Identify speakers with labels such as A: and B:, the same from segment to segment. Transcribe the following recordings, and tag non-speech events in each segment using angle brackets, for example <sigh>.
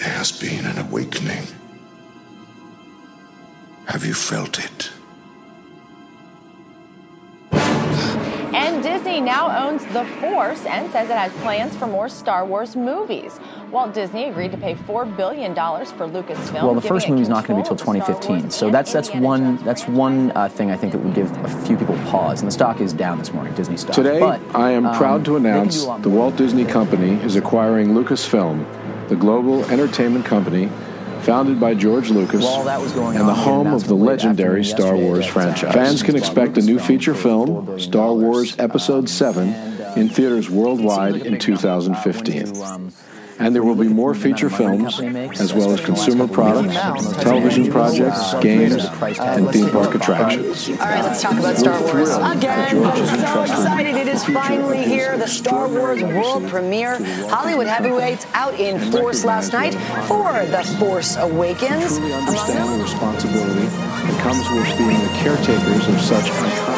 A: There has been an awakening. Have you felt it?
B: And Disney now owns The Force and says it has plans for more Star Wars movies. Walt Disney agreed to pay $4 billion for Lucasfilm.
C: Well, the first
B: it
C: movie's not going to be
B: control
C: till
B: of Star
C: 2015, so that's that's
B: Indiana
C: one
B: Jones
C: that's one uh, thing I think that would give a few people pause. And the stock is down this morning, Disney stock.
D: Today,
C: But,
D: I am
C: um,
D: proud to announce
C: do a lot
D: the. Walt Disney Company is acquiring Lucasfilm, the global entertainment company founded by George Lucas
C: While that was going
D: and the home of the legendary Star Wars franchise. Fans can expect a new feature film. Star Wars Episode 7,
C: uh,
D: in theaters worldwide
C: seems like a
D: in
C: big number, uh, when
D: 2015.
C: You,
D: And there will be more feature
C: of money the
D: films, as well as
C: especially in the last
D: consumer products, television projects, games,
C: the price tag.
D: and theme park attractions.
E: All right, let's talk about Star Wars. Again, I'm so excited. It is finally here. The Star Wars world premiere. Hollywood heavyweights out in force last night for The Force Awakens.
D: truly understand the responsibility that comes with being the caretakers of such iconic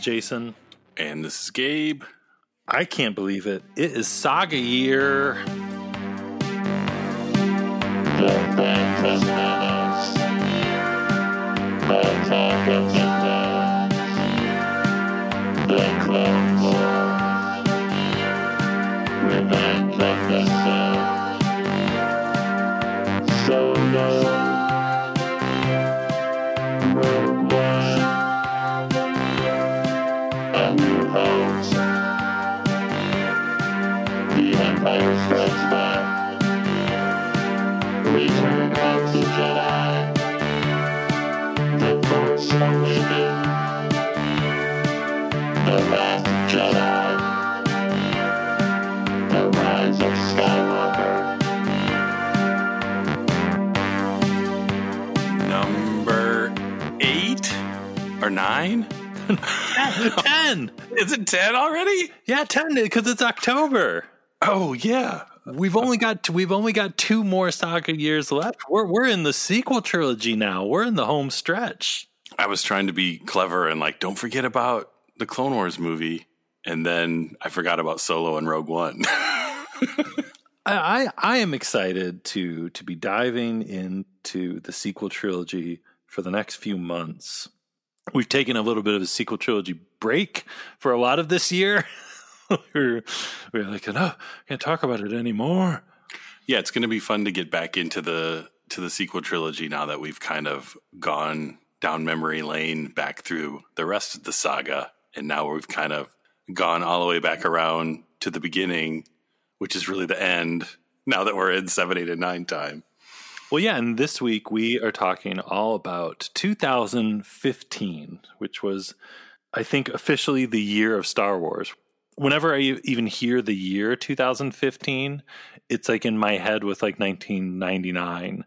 F: Jason.
G: And this is Gabe.
F: I can't believe it. It is Saga year.
G: Number eight nine? <laughs>
F: 10.
G: Is it 10 already?
F: Yeah, 10 because it's October.
G: Oh, yeah.
F: We've only got we've only got two more Saga years left. We're we're in the sequel trilogy now. We're in the home stretch.
G: I was trying to be clever and like, don't forget about the Clone Wars movie. And then I forgot about Solo and Rogue One. <laughs>
F: I, I I am excited to to be diving into the sequel trilogy for the next few months. We've taken a little bit of a sequel trilogy break for a lot of this year. <laughs> <laughs> we're we're like, no, can't talk about it anymore.
G: yeah, it's going to be fun to get back into the to the sequel trilogy now that we've kind of gone down memory lane back through the rest of the saga and now we've kind of gone all the way back around to the beginning, which is really the end now that we're in 7 8 and 9 time.
F: Well, yeah, and this week we are talking all about 2015, which was, I think, officially the year of Star Wars. Whenever I even hear the year 2015, it's like in my head with like 1999.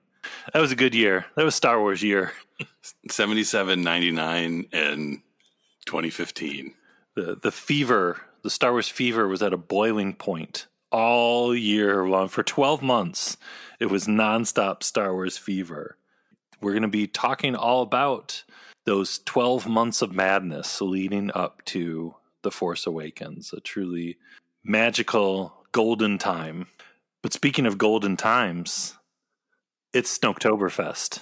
F: That was a good year. That was Star Wars year. <laughs>
G: 77, 99 and 2015.
F: The the fever, the Star Wars fever was at a boiling point all year long for 12 months. It was nonstop Star Wars fever. We're going to be talking all about those 12 months of madness leading up to The Force Awakens, a truly magical golden time. But speaking of golden times, it's Snoketoberfest.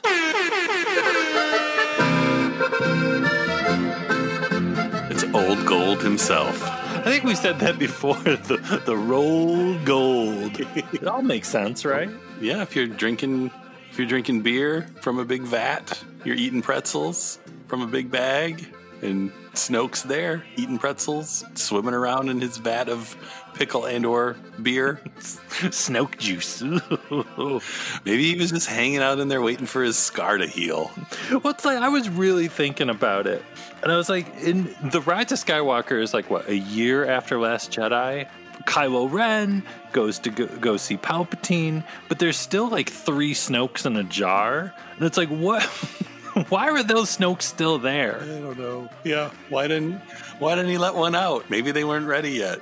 G: It's old gold himself.
F: I think we said that before. <laughs> The the roll gold. It all makes sense, right?
G: Yeah, if you're drinking if you're drinking beer from a big vat, you're eating pretzels from a big bag, and Snoke's there eating pretzels, swimming around in his vat of pickle and or beer. <laughs>
F: Snoke juice. <laughs>
G: Maybe he was just hanging out in there waiting for his scar to heal.
F: well, like I was really thinking about it, and I was like, in the Rise of Skywalker is like what a year after Last Jedi. Kylo Ren goes to go, go see Palpatine, but there's still like three Snokes in a jar, and it's like, what? <laughs> <laughs> Why were those Snokes still there?
G: I don't know. Yeah, why didn't why didn't he let one out? Maybe they weren't ready yet.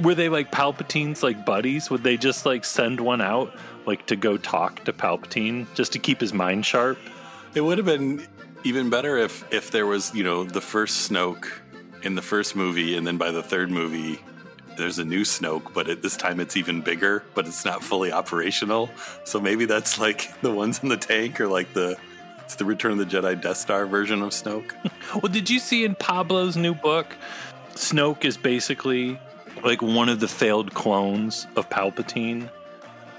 F: Were they like Palpatine's like buddies? Would they just like send one out like to go talk to Palpatine just to keep his mind sharp?
G: It would have been even better if if there was, you know, the first Snoke in the first movie and then by the third movie there's a new Snoke, but at this time it's even bigger, but it's not fully operational. So maybe that's like the ones in the tank or like the it's the Return of the Jedi Death Star version of Snoke. <laughs>
F: well, did you see in Pablo's new book, Snoke is basically like one of the failed clones of Palpatine,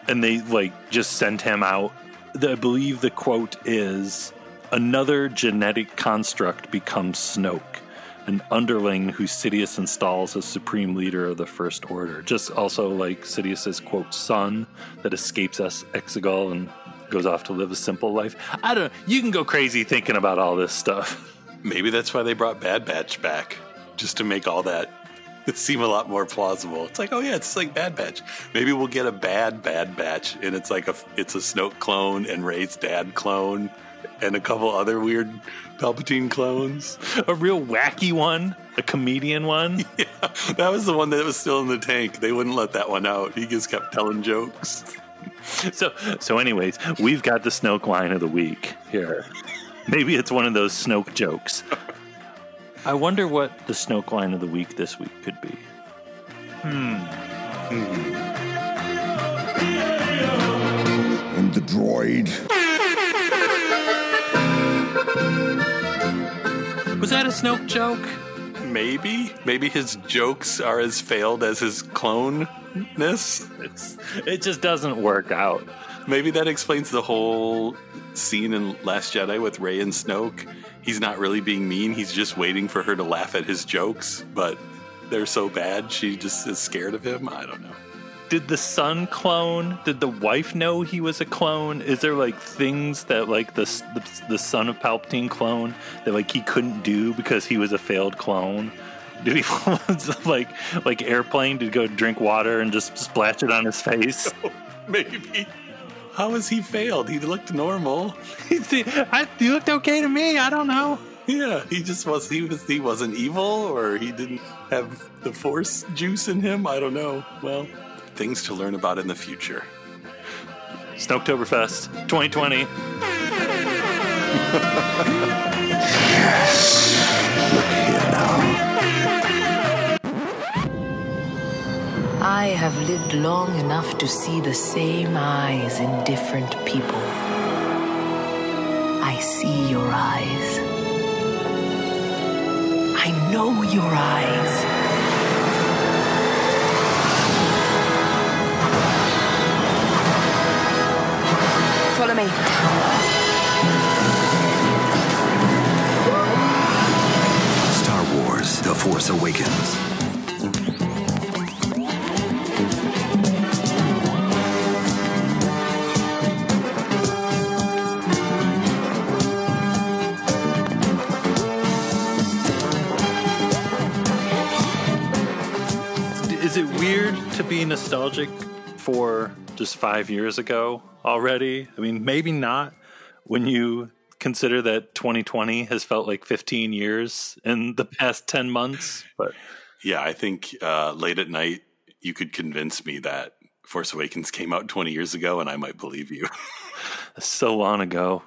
F: and they like just sent him out. I believe the quote is another genetic construct becomes Snoke, an underling who Sidious installs as supreme leader of the First Order. Just also like Sidious's quote son that escapes us Exegol and goes off to live a simple life. I don't know. You can go crazy thinking about all this stuff.
G: Maybe that's why they brought Bad Batch back, just to make all that <laughs> seem a lot more plausible. It's like, oh yeah, it's like Bad Batch. Maybe we'll get a bad Bad Batch, and it's like a it's a Snoke clone and Rey's dad clone, and a couple other weird Palpatine clones. <laughs>
F: A real wacky one, a comedian one. <laughs>
G: Yeah, that was the one that was still in the tank. They wouldn't let that one out. He just kept telling jokes. <laughs>
F: So, so, anyways, we've got the Snoke line of the week here. Maybe it's one of those Snoke jokes. I wonder what the Snoke line of the week this week could be. Hmm.
A: And the droid.
F: Was that a Snoke joke?
G: Maybe, maybe his jokes are as failed as his cloneness.
F: It's, it just doesn't work out.
G: Maybe that explains the whole scene in Last Jedi with Rey and Snoke. He's not really being mean, he's just waiting for her to laugh at his jokes, but they're so bad she just is scared of him. I don't know.
F: Did the son clone? Did the wife know he was a clone? Is there like things that like the the, the son of Palpatine clone that like he couldn't do because he was a failed clone? Did he <laughs> like like airplane? Did he go drink water and just splash it on his face? <laughs>
G: Maybe. How has he failed? He looked normal. <laughs>
F: I, he looked okay to me. I don't know.
G: Yeah, he just was. He was. He wasn't evil, or he didn't have the Force juice in him. I don't know. Well, things to learn about in the future.
F: Snoketoberfest 2020. yes!
H: I have lived long enough to see the same eyes in different people. I see your eyes. I know your eyes.
E: Follow me.
I: Star Wars The Force Awakens.
F: Is it weird to be nostalgic for just five years ago already? I mean, maybe not when you consider that 2020 has felt like 15 years in the past 10 months. But
G: Yeah, I think uh, late at night you could convince me that Force Awakens came out 20 years ago, and I might believe you. <laughs>
F: so long ago.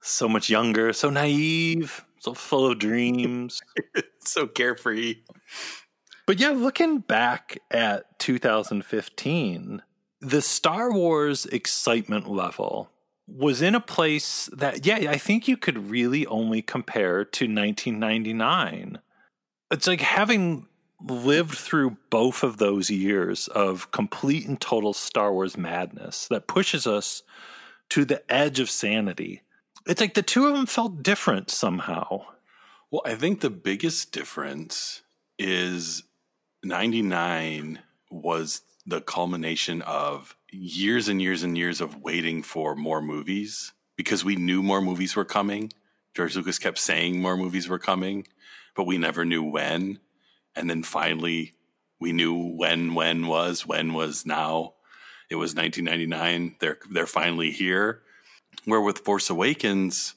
F: So much younger, so naive, so full of dreams. <laughs>
G: so carefree.
F: But yeah, looking back at 2015, the Star Wars excitement level was in a place that, yeah, I think you could really only compare to 1999. It's like having lived through both of those years of complete and total Star Wars madness that pushes us to the edge of sanity. It's like the two of them felt different somehow.
G: Well, I think the biggest difference is 99 was the culmination of years and years and years of waiting for more movies because we knew more movies were coming. George Lucas kept saying more movies were coming, but we never knew when. And then finally, we knew when when was when was now. It was 1999. They're they're finally here. Where with Force Awakens,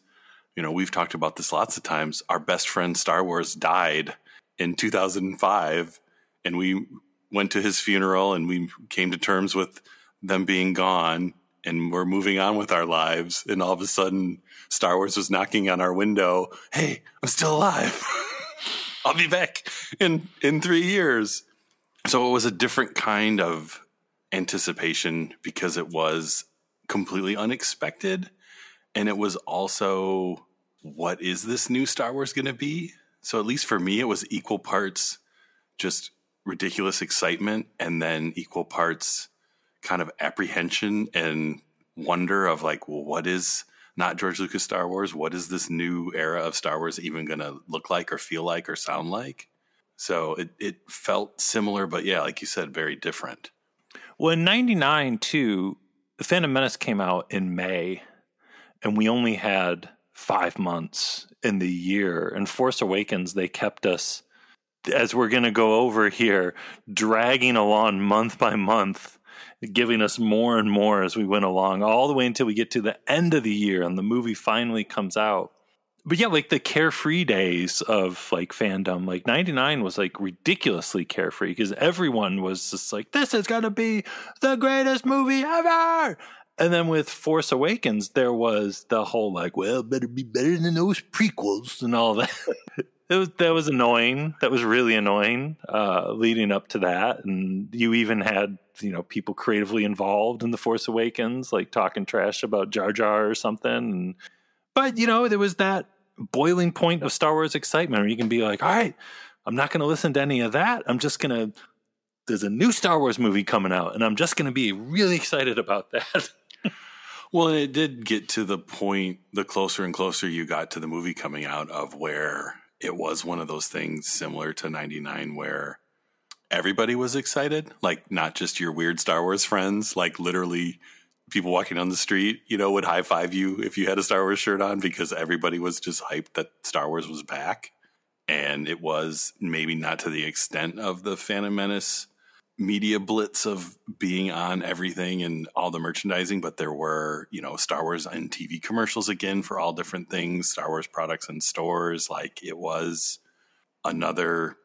G: you know, we've talked about this lots of times. Our best friend Star Wars died in 2005, and we went to his funeral and we came to terms with them being gone and we're moving on with our lives and all of a sudden Star Wars was knocking on our window, "Hey, I'm still alive. <laughs> I'll be back in in 3 years." So it was a different kind of anticipation because it was completely unexpected and it was also what is this new Star Wars going to be? So at least for me it was equal parts just ridiculous excitement and then equal parts kind of apprehension and wonder of like, well, what is not George Lucas Star Wars? What is this new era of Star Wars even going to look like or feel like or sound like? So it, it felt similar, but yeah, like you said, very different.
F: Well, in 99, too, The Phantom Menace came out in May, and we only had five months in the year. And Force Awakens, they kept us, as we're going to go over here, dragging along month by month giving us more and more as we went along, all the way until we get to the end of the year and the movie finally comes out. But yeah, like the carefree days of like fandom, like 99 was like ridiculously carefree because everyone was just like, this is going to be the greatest movie ever. And then with Force Awakens, there was the whole like, well, better be better than those prequels and all that. <laughs> it was that was annoying. That was really annoying. Uh, leading up to that, and you even had you know people creatively involved in the Force Awakens, like talking trash about Jar Jar or something. And, but you know, there was that boiling point of Star Wars excitement where you can be like, all right, I'm not going to listen to any of that. I'm just going to. There's a new Star Wars movie coming out, and I'm just going to be really excited about that. <laughs>
G: well, it did get to the point the closer and closer you got to the movie coming out of where it was one of those things similar to 99 where everybody was excited, like not just your weird Star Wars friends, like literally people walking on the street, you know, would high five you if you had a Star Wars shirt on because everybody was just hyped that Star Wars was back. And it was maybe not to the extent of the Phantom Menace media blitz of being on everything and all the merchandising, but there were, you know, Star Wars and TV commercials again for all different things, Star Wars products in stores. Like it was another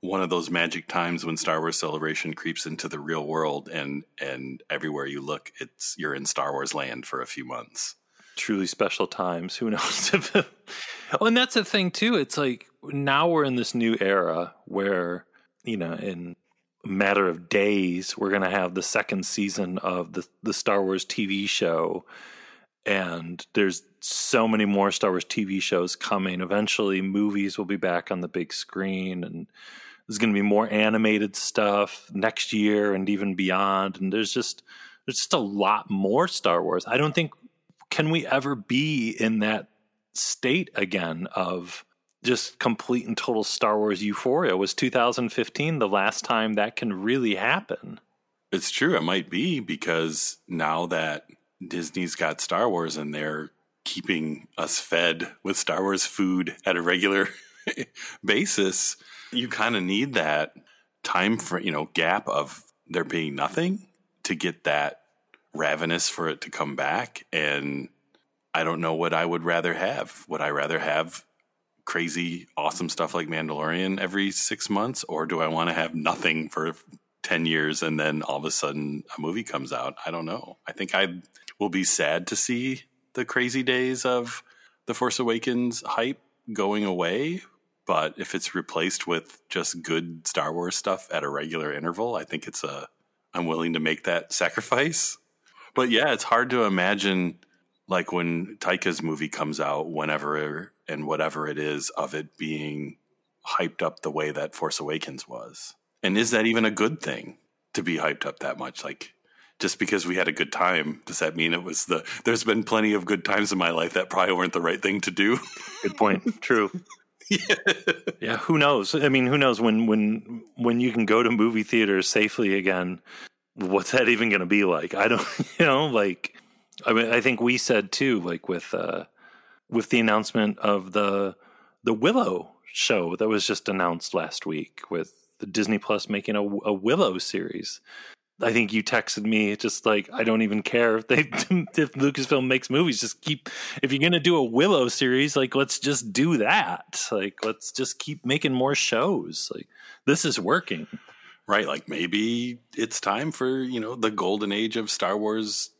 G: one of those magic times when Star Wars Celebration creeps into the real world and and everywhere you look, it's you're in Star Wars land for a few months.
F: Truly special times. Who knows? <laughs> oh, and that's the thing too. It's like now we're in this new era where you know in a matter of days we're going to have the second season of the the Star Wars TV show and there's so many more Star Wars TV shows coming. Eventually movies will be back on the big screen and there's going to be more animated stuff next year and even beyond. And there's just there's just a lot more Star Wars. I don't think can we ever be in that state again of just complete and total Star Wars euphoria. Was 2015 the last time that can really happen?
G: It's true. It might be because now that Disney's got Star Wars and they're keeping us fed with Star Wars food at a regular <laughs> basis, you kind of need that time for you know gap of there being nothing to get that ravenous for it to come back and i don't know what i would rather have would i rather have crazy awesome stuff like mandalorian every six months or do i want to have nothing for 10 years and then all of a sudden a movie comes out i don't know i think i will be sad to see the crazy days of the Force Awakens hype going away. But if it's replaced with just good Star Wars stuff at a regular interval, I think it's a I'm willing to make that <laughs> sacrifice. But yeah, it's hard to imagine like when Taika's movie comes out, whenever and whatever it is, of it being hyped up the way that Force Awakens was. And is that even a good thing to be hyped up that much? Like just because we had a good time, does that mean it was the there's been plenty of good times in my life that probably weren't the right thing to do? <laughs>
F: Good point. True. yeah. <laughs> yeah, who knows? I mean, who knows when when when you can go to movie theaters safely again? What's that even going to be like? I don't, <laughs> you know, like I mean, I think we said too, like with uh with the announcement of the the Willow show that was just announced last week with Disney Plus making a, a Willow series. I think you texted me just like I don't even care if they <laughs> if Lucasfilm makes movies. Just keep if you're gonna do a Willow series, like let's just do that. Like let's just keep making more shows. Like this is working.
G: Right, like maybe it's time for, you know, the golden age of Star Wars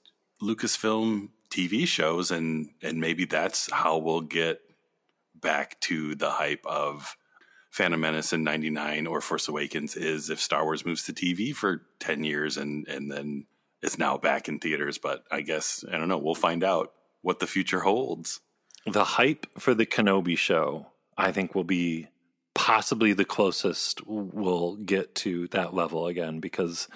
G: Lucasfilm TV shows and and maybe that's how we'll get back to the hype of Phantom Menace in 99 or Force Awakens is if Star Wars moves to TV for 10 years and, and then is now back in theaters. But I guess, I don't know, we'll find out what the future holds.
F: The hype for the Kenobi show, I think, will be possibly the closest we'll get to that level again because,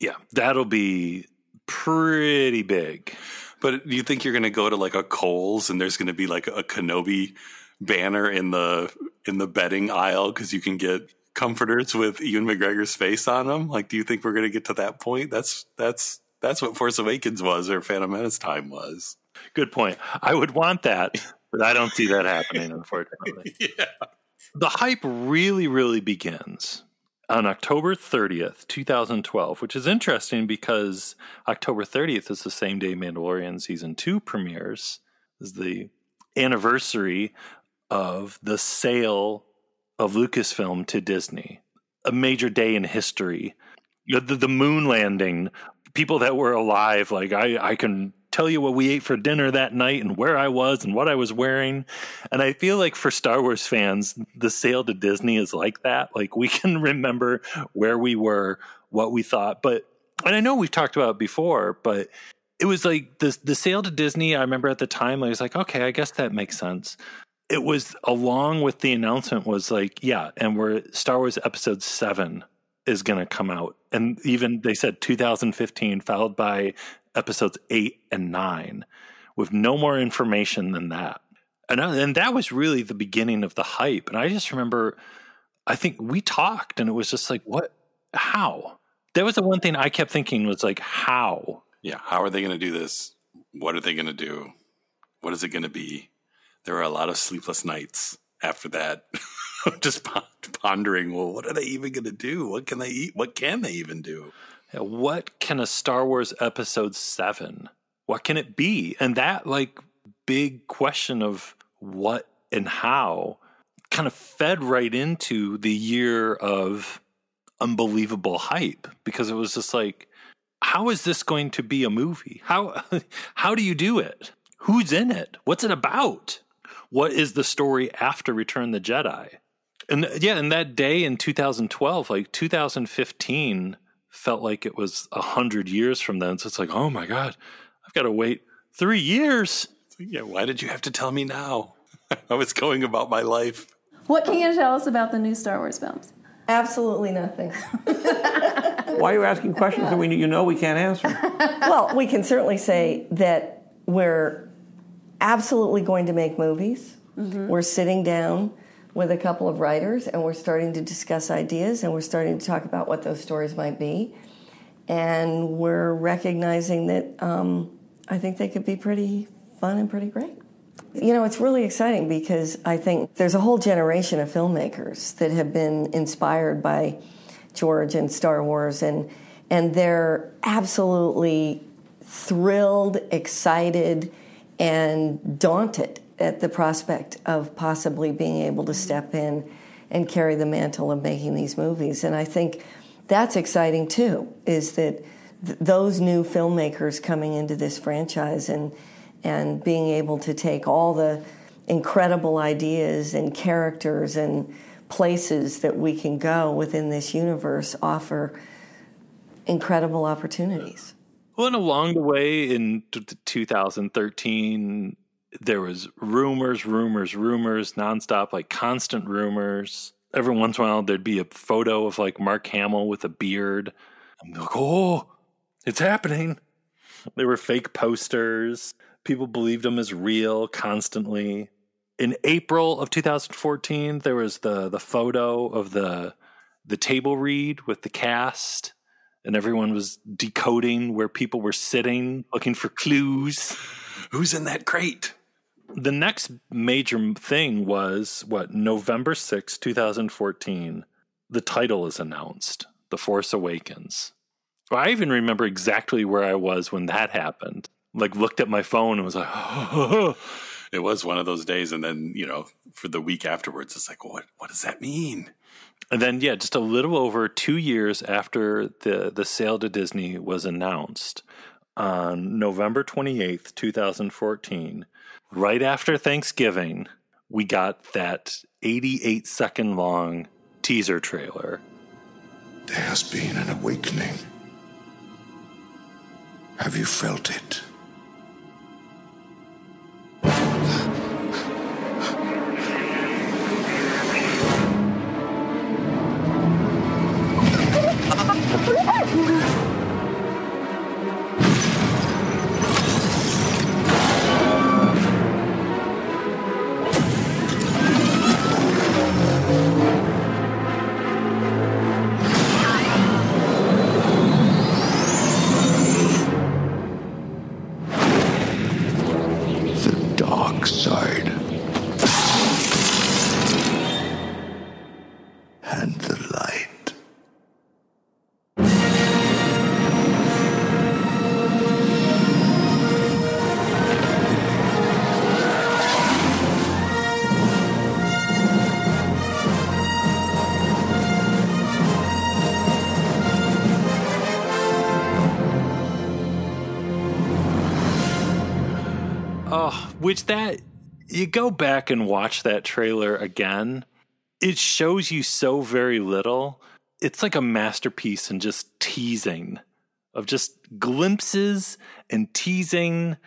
F: yeah, that'll be pretty big.
G: But do you think you're going to go to like a Kohl's and there's going to be like a Kenobi banner in the in the bedding aisle because you can get comforters with Ewan McGregor's face on them? Like, do you think we're going to get to that point? That's that's that's what Force Awakens was or Phantom Menace time was.
F: Good point. I would want that, but I don't see that happening, unfortunately. <laughs>
G: yeah.
F: The hype really, really begins on October 30th, 2012, which is interesting because October 30th is the same day Mandalorian season two premieres. Is the anniversary of the sale of Lucasfilm to Disney, a major day in history. The, the moon landing, people that were alive, like I, I can tell you what we ate for dinner that night and where I was and what I was wearing. And I feel like for Star Wars fans, the sale to Disney is like that. Like we <laughs> can remember where we were, what we thought. But, and I know we've talked about before, but it was like the the sale to Disney. I remember at the time, I was like, okay, I guess that makes sense it was along with the announcement was like, yeah, and we're Star Wars Episode Seven is going to come out, and even they said 2015, followed by episodes eight and nine, with no more information than that. And uh, and that was really the beginning of the hype. And I just remember, I think we talked, and it was just like, what? How? That was the one thing I kept thinking was like, how?
G: Yeah, how are they going to do this? What are they going to do? What is it going to be? there were a lot of sleepless nights after that. <laughs> Just pondering, well, what are they even going to do? What can they eat? What can they even do?
F: What can a Star Wars episode 7? What can it be? And that like big question of what and how kind of fed right into the year of unbelievable hype because it was just like how is this going to be a movie? How <laughs> how do you do it? Who's in it? What's it about? what is the story after Return the Jedi? And yeah, and that day in 2012, like 2015 felt like it was a hundred years from then. So it's like, oh my God, I've got to wait three years.
G: Yeah, why did you have to tell me now? <laughs> I was going about my life.
J: What can you tell us about the new Star Wars films?
K: Absolutely nothing. <laughs>
L: Why are you asking questions that we you know we can't answer? <laughs>
K: well, we can certainly say that we're absolutely going to make movies. Mm-hmm. We're sitting down with a couple of writers and we're starting to discuss ideas and we're starting to talk about what those stories might be. And we're recognizing that um, I think they could be pretty fun and pretty great. You know, it's really exciting because I think there's a whole generation of filmmakers that have been inspired by George and Star Wars, and and they're absolutely thrilled, excited, and daunted at the prospect of possibly being able to step in and carry the mantle of making these movies. And I think that's exciting too, is that th- those new filmmakers coming into this franchise and and being able to take all the incredible ideas and characters and places that we can go within this universe offer incredible opportunities.
F: Well, and along the way in t- 2013, there was rumors, rumors, rumors, nonstop, like constant rumors. Every once in a while, there'd be a photo of like Mark Hamill with a beard. I'm like, oh, it's happening. There were fake posters. People believed them as real constantly. In April of 2014, there was the the photo of the the table read with the cast, and everyone was decoding where people were sitting, looking for clues.
G: Who's in that crate?
F: The next major thing was what November 6, 2014. The title is announced The Force Awakens. I even remember exactly where I was when that happened. Like, looked at my phone and was like, <laughs>
G: it was one of those days. And then, you know, for the week afterwards, it's like, what, what does that mean?
F: And then, yeah, just a little over two years after the, the sale to Disney was announced on November 28th, 2014, right after Thanksgiving, we got that 88 second long teaser trailer.
A: There has been an awakening. Have you felt it?
F: Which that you go back and watch that trailer again, it shows you so very little. It's like a masterpiece in just teasing of just glimpses and teasing.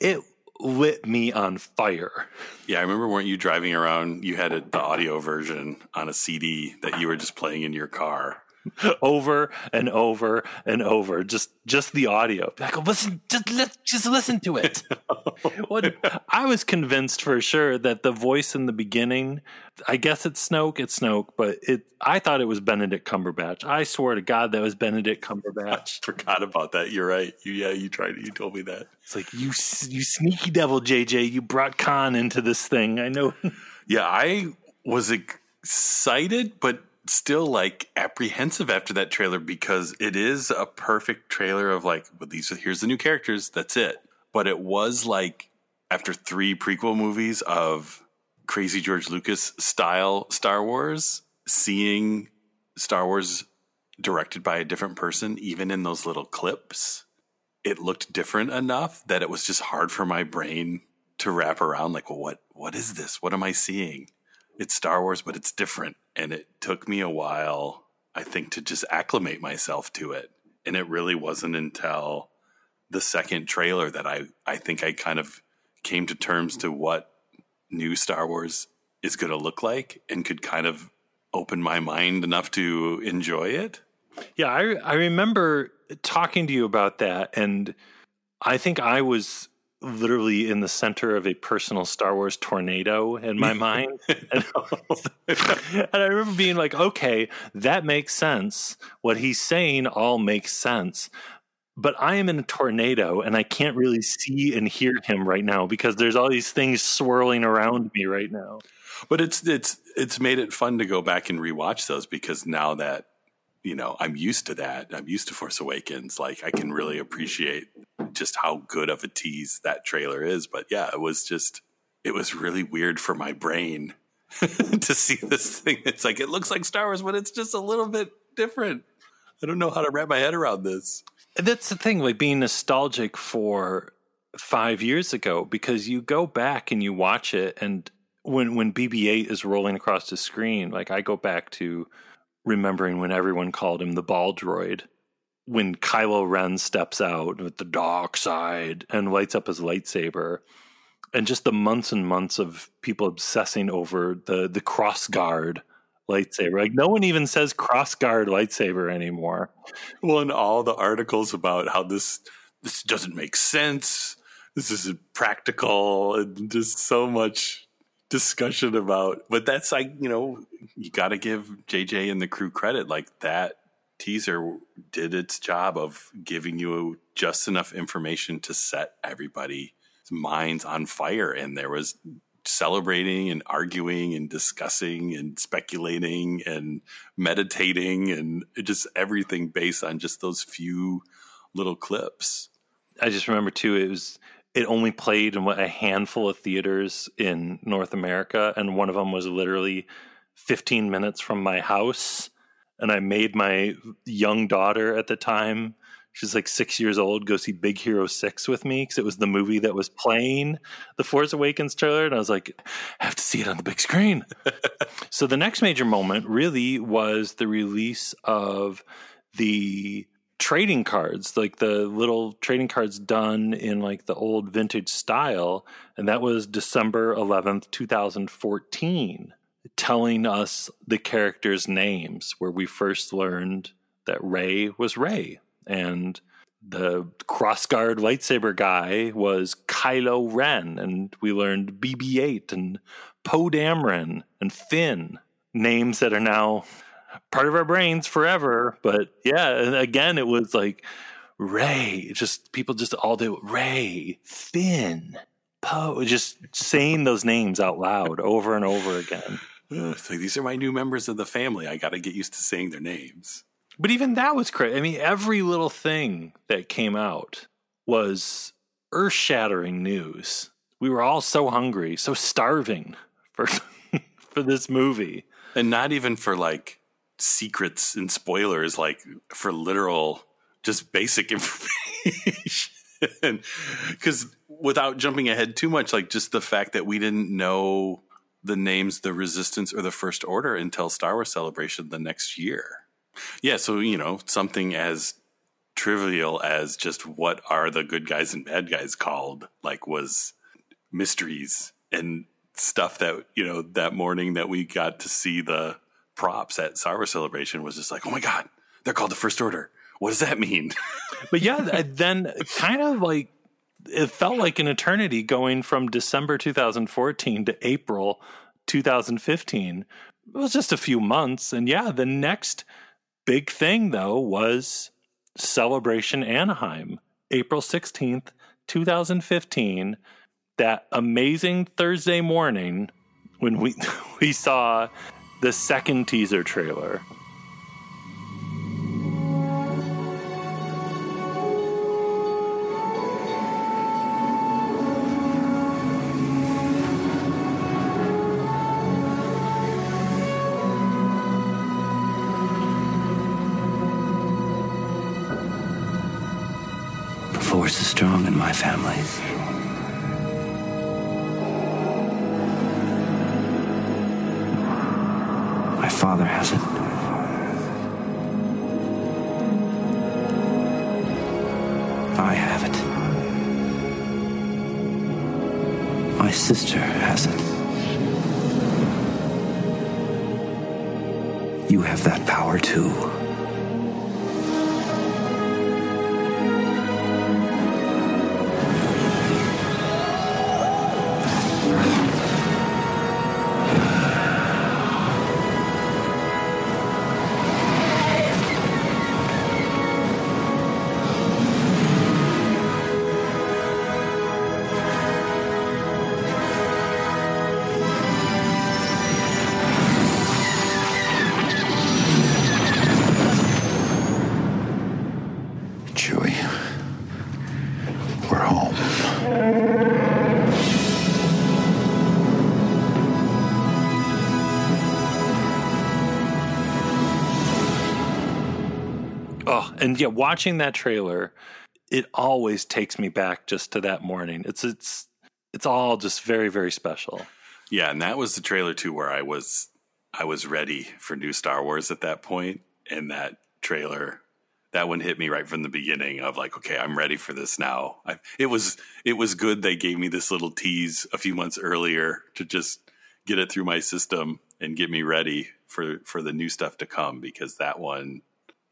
F: It lit me on fire.
G: Yeah, I remember weren't you driving around? You had a, the audio version on a CD that you were just playing in your car. <laughs>
F: over and over and over. Just just the audio. Like, listen, just let just listen to it. <laughs> what I was convinced for sure that the voice in the beginning, I guess it's Snoke, it's Snoke, but it I thought it was Benedict Cumberbatch. I swear to God that was Benedict Cumberbatch. <laughs>
G: I Forgot about that. You're right. You, yeah, you tried. You told me that.
F: It's like you you sneaky devil, JJ. You brought Khan into this thing. I know.
G: Yeah, I was excited, but still like apprehensive after that trailer because it is a perfect trailer of like, well, these are, here's the new characters. That's it. But it was like after three prequel movies of crazy George Lucas style Star Wars, seeing Star Wars directed by a different person, even in those little clips, it looked different enough that it was just hard for my brain to wrap around. Like, well, what what is this? What am I seeing? It's Star Wars, but it's different. And it took me a while, I think, to just acclimate myself to it. And it really wasn't until the second trailer that I, I think I kind of came to terms to what new Star Wars is going to look like and could kind of open my mind enough to enjoy it.
F: Yeah, I I remember talking to you about that, and I think I was literally in the center of a personal Star Wars tornado in my <laughs> mind. and, <laughs> and I remember being like, okay, that makes sense. What he's saying all makes sense. But I am in a tornado and I can't really see and hear him right now because there's all these things swirling around me right now.
G: But it's it's it's made it fun to go back and rewatch those because now that you know I'm used to that, I'm used to Force Awakens. Like I can really appreciate just how good of a tease that trailer is. But yeah, it was just it was really weird for my brain <laughs> to see this thing. It's like it looks like Star Wars, but it's just a little bit different. I don't know how to wrap my head around this.
F: That's the thing, like being nostalgic for five years ago because you go back and you watch it and when when BB-8 is rolling across the screen, like I go back to remembering when everyone called him the ball droid. When Kylo Ren steps out with the dark side and lights up his lightsaber, and just the months and months of people obsessing over the the cross guard lightsaber. Like no one even says cross guard lightsaber anymore.
G: Well, and all the articles about how this this doesn't make sense. This isn't practical, and just so much discussion about. But that's like you know you got to give JJ and the crew credit. Like that teaser did its job of giving you just enough information to set everybody's minds on fire, and there was celebrating and arguing and discussing and speculating and meditating and just everything based on just those few little clips.
F: I just remember too it was it only played in a handful of theaters in North America and one of them was literally 15 minutes from my house and I made my young daughter at the time she's like six years old, go see Big Hero 6 with me because it was the movie that was playing the Force Awakens trailer. And I was like, I have to see it on the big screen. <laughs> so the next major moment really was the release of the trading cards, like the little trading cards done in like the old vintage style. And that was December 11th, 2014, telling us the characters' names, where we first learned that Rey was Rey. and the crossguard lightsaber guy was Kylo Ren, and we learned BB-8 and Poe Dameron and Finn, names that are now part of our brains forever. But yeah, and again, it was like Rey, just people just all do Rey Finn, Poe, just saying those names out loud over and over again. <sighs>
G: It's like these are my new members of the family. I got to get used to saying their names.
F: But even that was crazy. I mean, every little thing that came out was earth shattering news. We were all so hungry, so starving for <laughs> for this movie.
G: And not even for like secrets and spoilers, like for literal just basic <laughs> information. Because without jumping ahead too much, like just the fact that we didn't know the names, the Resistance or the First Order until Star Wars Celebration the next year. Yeah, so you know something as trivial as just what are the good guys and bad guys called, like was mysteries and stuff that you know that morning that we got to see the props at Star Celebration was just like, oh my god, they're called the First Order. What does that mean? <laughs>
F: but yeah, then kind of like it felt like an eternity going from December 2014 to April 2015. It was just a few months, and yeah, the next big thing, though, was Celebration Anaheim, April 16th, 2015. That amazing Thursday morning when we, <laughs> we saw the second teaser trailer yeah, watching that trailer, it always takes me back just to that morning. It's it's it's all just very very special.
G: Yeah, and that was the trailer too, where I was I was ready for new Star Wars at that point, and that trailer that one hit me right from the beginning of like, okay, I'm ready for this now. I, it was it was good they gave me this little tease a few months earlier to just get it through my system and get me ready for for the new stuff to come because that one,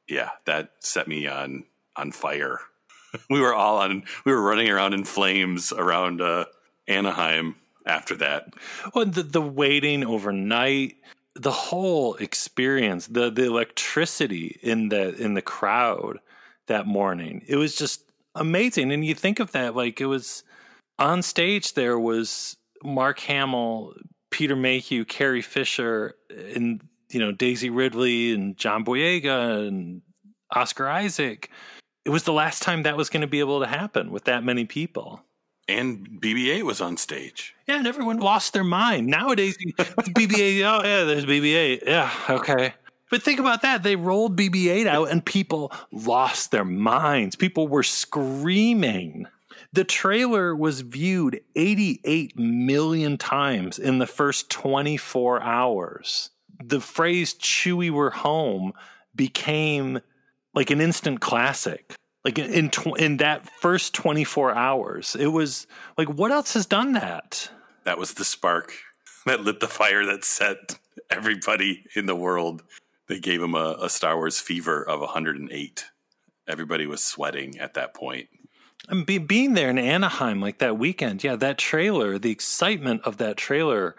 G: yeah, that set me on on fire. <laughs> we were all on we were running around in flames around uh, Anaheim after that.
F: Well, the the waiting overnight, the whole experience, the the electricity in the in the crowd that morning, it was just amazing. And you think of that like it was on stage. There was Mark Hamill, Peter Mayhew, Carrie Fisher, and you know Daisy Ridley and John Boyega and Oscar Isaac. It was the last time that was going to be able to happen with that many people.
G: And BB-8 was on stage.
F: Yeah, and everyone lost their mind. Nowadays, BB-8. <laughs> Oh yeah, there's BB-8. Yeah, okay. But think about that. They rolled BB-8 out, and people lost their minds. People were screaming. The trailer was viewed 88 million times in the first 24 hours. The phrase Chewie we're home" became like an instant classic. Like in tw- in that first 24 hours it was like what else has done that?
G: That was the spark that lit the fire that set everybody in the world. They gave him a, a star wars fever of 108 everybody was sweating at that point.
F: and be, being there in anaheim like that weekend yeah that trailer the excitement of that trailer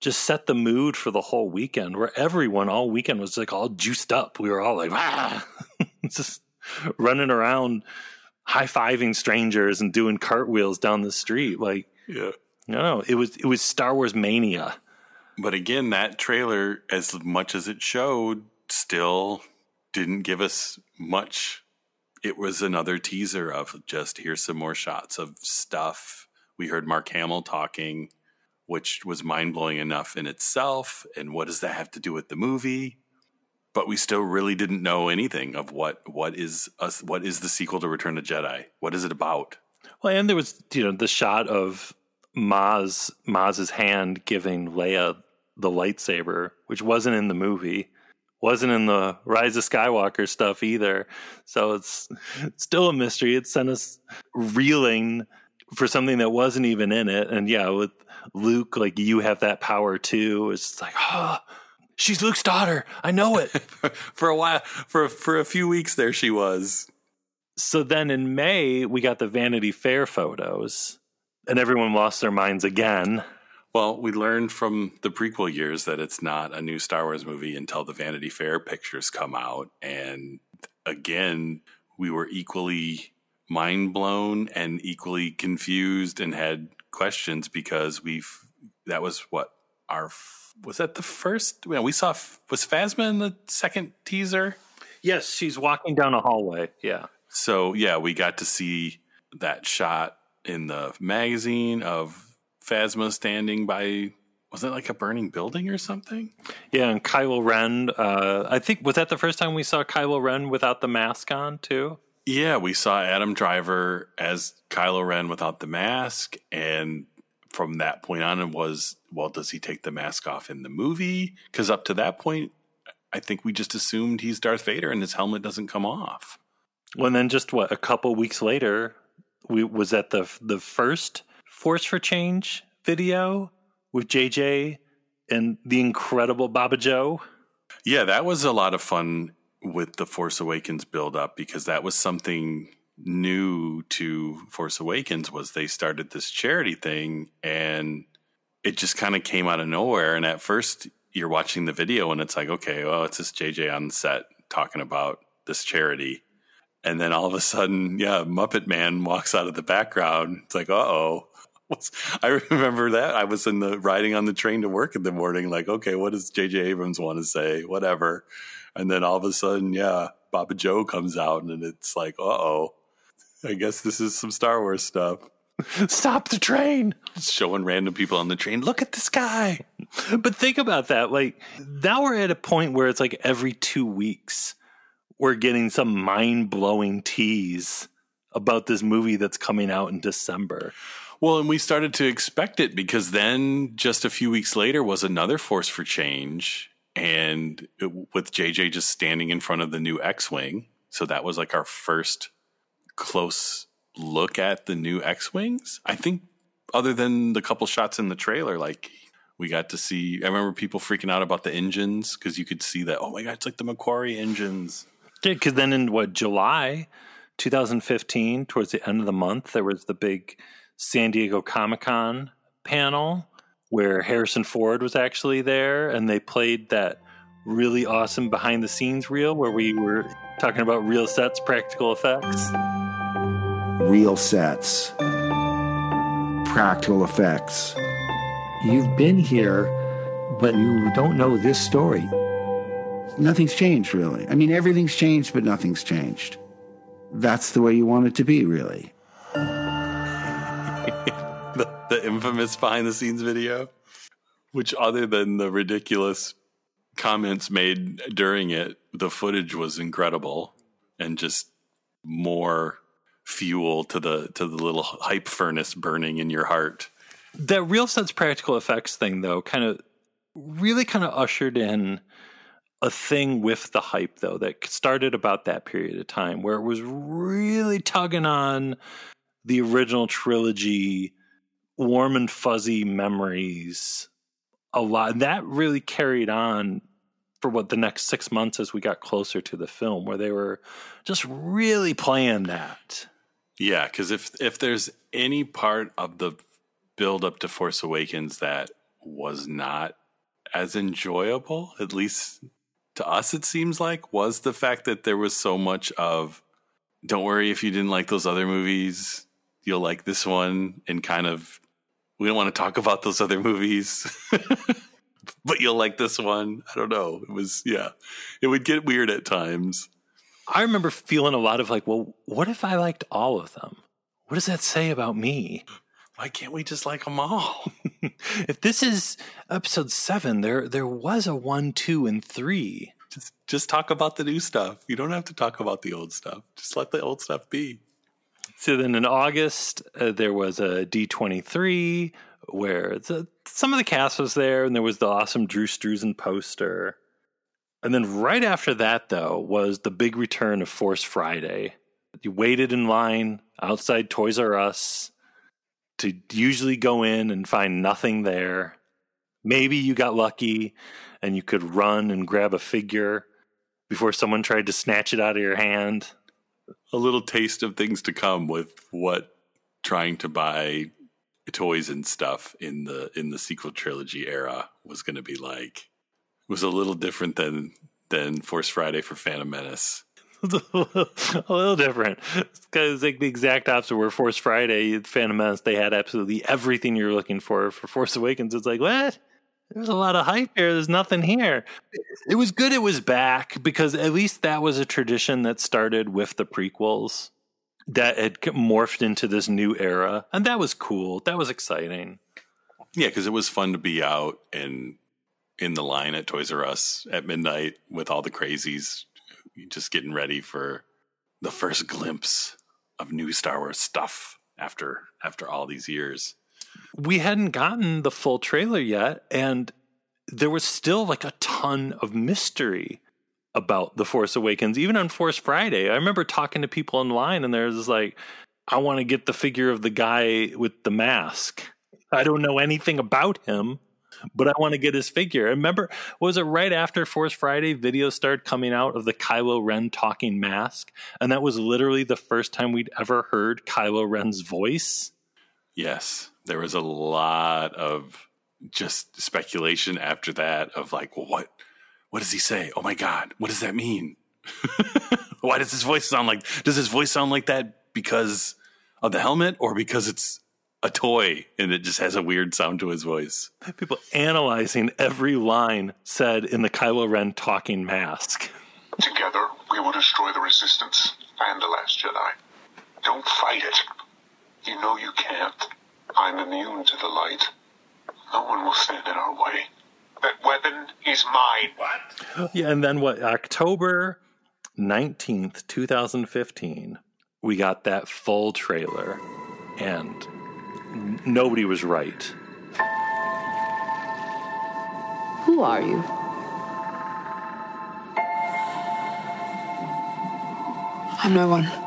F: just set the mood for the whole weekend where everyone all weekend was like all juiced up we were all like ah <laughs> just running around high fiving strangers and doing cartwheels down the street. Like,
G: yeah,
F: no, it was it was Star Wars mania.
G: But again, that trailer, as much as it showed, still didn't give us much. It was another teaser of just here's some more shots of stuff. We heard Mark Hamill talking, which was mind blowing enough in itself. And what does that have to do with the movie? but we still really didn't know anything of what what is us what is the sequel to Return of Jedi? What is it about?
F: Well, and there was you know the shot of Maz Maz's hand giving Leia the lightsaber, which wasn't in the movie, wasn't in the Rise of Skywalker stuff either. So it's, it's still a mystery. It sent us reeling for something that wasn't even in it. And yeah, with Luke, like you have that power too. It's like, oh, she's Luke's daughter. I know it. <laughs>
G: for a while, for for a few weeks there, she was.
F: So then in May, we got the Vanity Fair photos, and everyone lost their minds again.
G: Well, we learned from the prequel years that it's not a new Star Wars movie until the Vanity Fair pictures come out. And again, we were equally mind blown and equally confused and had questions because we've that was what our was that the first? Well, we saw was Phasma in the second teaser.
F: Yes, she's walking down a hallway. Yeah.
G: So yeah, we got to see that shot in the magazine of Phasma standing by. Was it like a burning building or something?
F: Yeah, and Kylo Ren. Uh, I think was that the first time we saw Kylo Ren without the mask on too.
G: Yeah, we saw Adam Driver as Kylo Ren without the mask, and from that point on it was well does he take the mask off in the movie? Because up to that point i think we just assumed he's darth vader and his helmet doesn't come off.
F: Well and then just what a couple weeks later we was at the the first force for change video with jj and the incredible Bobbajo?
G: Yeah that was a lot of fun with the force awakens build up because that was something new to Force Awakens was they started this charity thing and it just kind of came out of nowhere. And at first, you're watching the video and it's like, okay, well, it's just JJ on set talking about this charity. And then all of a sudden, yeah, Muppet Man walks out of the background. It's like, uh oh. <laughs> I remember that. I was in the riding on the train to work in the morning, like, okay, what does JJ Abrams want to say? Whatever. And then all of a sudden, yeah, Bobbajo comes out and it's like, uh oh. I guess this is some Star Wars stuff. <laughs>
F: Stop the train.
G: Showing random people on the train. Look at this guy.
F: But think about that. Like now we're at a point where it's like every two weeks we're getting some mind blowing tease about this movie that's coming out in December.
G: Well, and we started to expect it because then just a few weeks later was another Force for Change, and it, with JJ just standing in front of the new X Wing. So that was like our first close look at the new X Wings. I think, other than the couple shots in the trailer, like we got to see. I remember people freaking out about the engines because you could see that. Oh my god, it's like the McQuarrie engines.
F: Yeah, because then in what July 2015, towards the end of the month, there was the big San Diego Comic Con panel where Harrison Ford was actually there, and they played that really awesome behind the scenes reel where we were talking about real sets, practical effects.
M: Real sets, practical effects.
N: You've been here, but you don't know this story.
M: Nothing's changed, really. I mean, everything's changed, but nothing's changed. That's the way you want it to be, really.
G: The, infamous behind the scenes video, which, other than the ridiculous comments made during it, the footage was incredible and just more fuel to the to the little hype furnace burning in your heart.
F: That real sense practical effects thing though kind of really kind of ushered in a thing with the hype though that started about that period of time where it was really tugging on the original trilogy warm and fuzzy memories a lot. That really carried on for what the next six months as we got closer to the film where they were just really playing that.
G: Yeah because if if there's any part of the build up to force awakens that was not as enjoyable at least to us it seems like was the fact that there was so much of don't worry if you didn't like those other movies you'll like this one and kind of we don't want to talk about those other movies <laughs> but you'll like this one i don't know it was yeah it would get weird at times
F: i remember feeling a lot of like well what if i liked all of them what does that say about me
G: why can't we just like them all? <laughs>
F: if this is episode seven, there there was a one, two, and three.
G: Just just talk about the new stuff. You don't have to talk about the old stuff. Just let the old stuff be.
F: So then in August, uh, there was a D twenty three where the, some of the cast was there, and there was the awesome Drew Struzan poster. And then right after that, though, was the big return of Force Friday. You waited in line outside Toys R Us to usually go in and find nothing there. Maybe you got lucky and you could run and grab a figure before someone tried to snatch it out of your hand.
G: A little taste of things to come with what trying to buy toys and stuff in the in the sequel trilogy era was going to be like. It was a little different than than Force Friday for Phantom Menace. <laughs>
F: a little different because like the exact opposite where force friday phantom menace they had absolutely everything you're looking for for force awakens it's like what there's a lot of hype here. There's nothing here. It was good it was back because at least that was a tradition that started with the prequels that had morphed into this new era and that was cool. That was exciting.
G: Yeah because it was fun to be out and in the line at toys r us at midnight with all the crazies just getting ready for the first glimpse of new Star Wars stuff after after all these years.
F: We hadn't gotten the full trailer yet and there was still like a ton of mystery about The Force Awakens even on Force Friday. I remember talking to people online and there's like I want to get the figure of the guy with the mask. I don't know anything about him but I want to get his figure. Remember, was it right after Force Friday videos started coming out of the Kylo Ren talking mask? And that was literally the first time we'd ever heard Kylo Ren's voice.
G: Yes, there was a lot of just speculation after that of like, well, what what does he say? Oh my god, what does that mean? <laughs> Why does his voice sound like does his voice sound like that because of the helmet or because it's a toy and it just has a weird sound to his voice.
F: People analyzing every line said in the Kylo Ren talking mask.
O: Together, we will destroy the Resistance and the Last Jedi. Don't fight it. You know you can't. I'm immune to the light. No one will stand in our way. That weapon is mine. What?
F: Yeah, and then what? October 19th, 2015 we got that full trailer, and n- nobody was right.
H: Who are you?
P: I'm no one.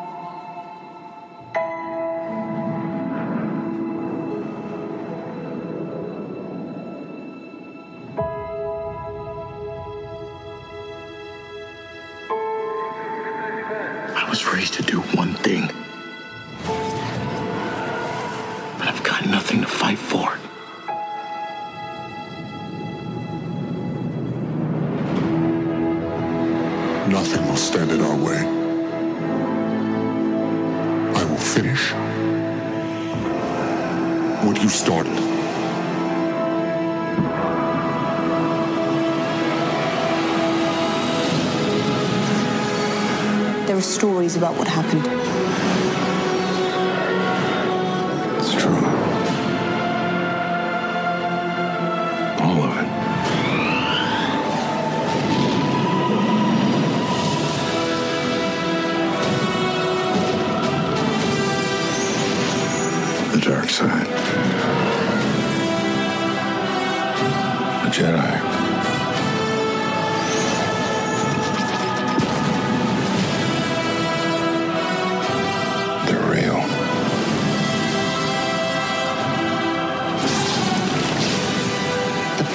A: Jedi.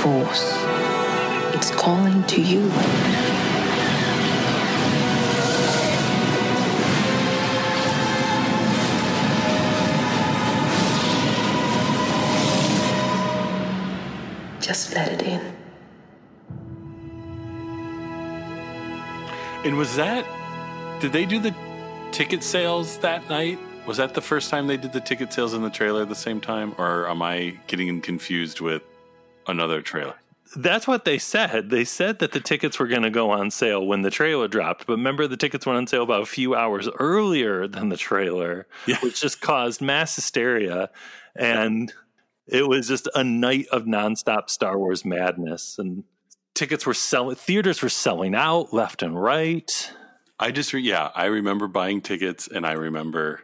H: Force. It's calling to you.
G: And was that? Did they do the ticket sales that night? Was that the first time they did the ticket sales in the trailer at the same time, or am I getting confused with another trailer?
F: That's what they said. They said that the tickets were going to go on sale when the trailer dropped. But remember, the tickets went on sale about a few hours earlier than the trailer, <laughs> which just caused mass hysteria. And it was just a night of nonstop Star Wars madness. And tickets were selling, theaters were selling out left and right.
G: I just, re- yeah, I remember buying tickets, and I remember,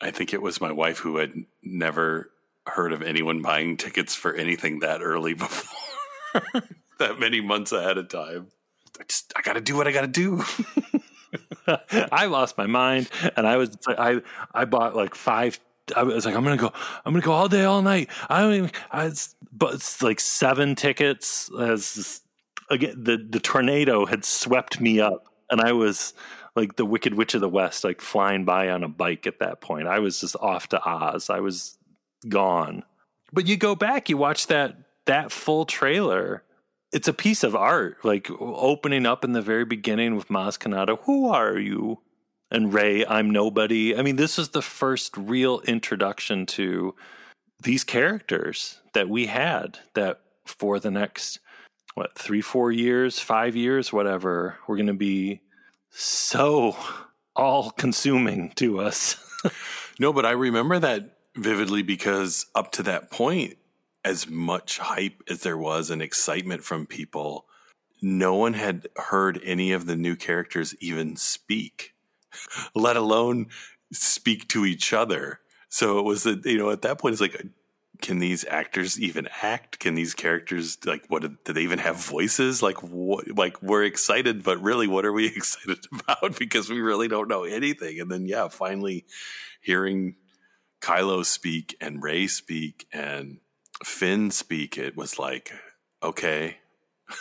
G: I think it was my wife who had never heard of anyone buying tickets for anything that early <laughs> before, that many months ahead of time. I just, I got to do what I got to do. <laughs>
F: I lost my mind, and I was I I bought like five. I was like, I'm gonna go. I'm gonna go all day, all night. I don't even. I was, but it's like seven tickets. As again, the the tornado had swept me up, and I was like the Wicked Witch of the West, like flying by on a bike at that point. I was just off to Oz. I was gone. But you go back, you watch that that full trailer. It's a piece of art, like opening up in the very beginning with Maz Kanata. Who are you? And Rey, I'm nobody. I mean, this is the first real introduction to these characters that we had that for the next what three four years five years whatever we're going to be so <laughs> all consuming to us <laughs>
G: no, but I remember that vividly because up to that point, as much hype as there was and excitement from people, no one had heard any of the new characters even speak, <laughs> let alone speak to each other. So it was, a, you know, at that point, it's like, uh, can these actors even act? Can these characters like what? Do they even have voices? Like what? Like we're excited, but really, what are we <laughs> excited about? Because we really don't know anything. And then, yeah, finally hearing Kylo speak and Rey speak and Finn speak, it was like, okay,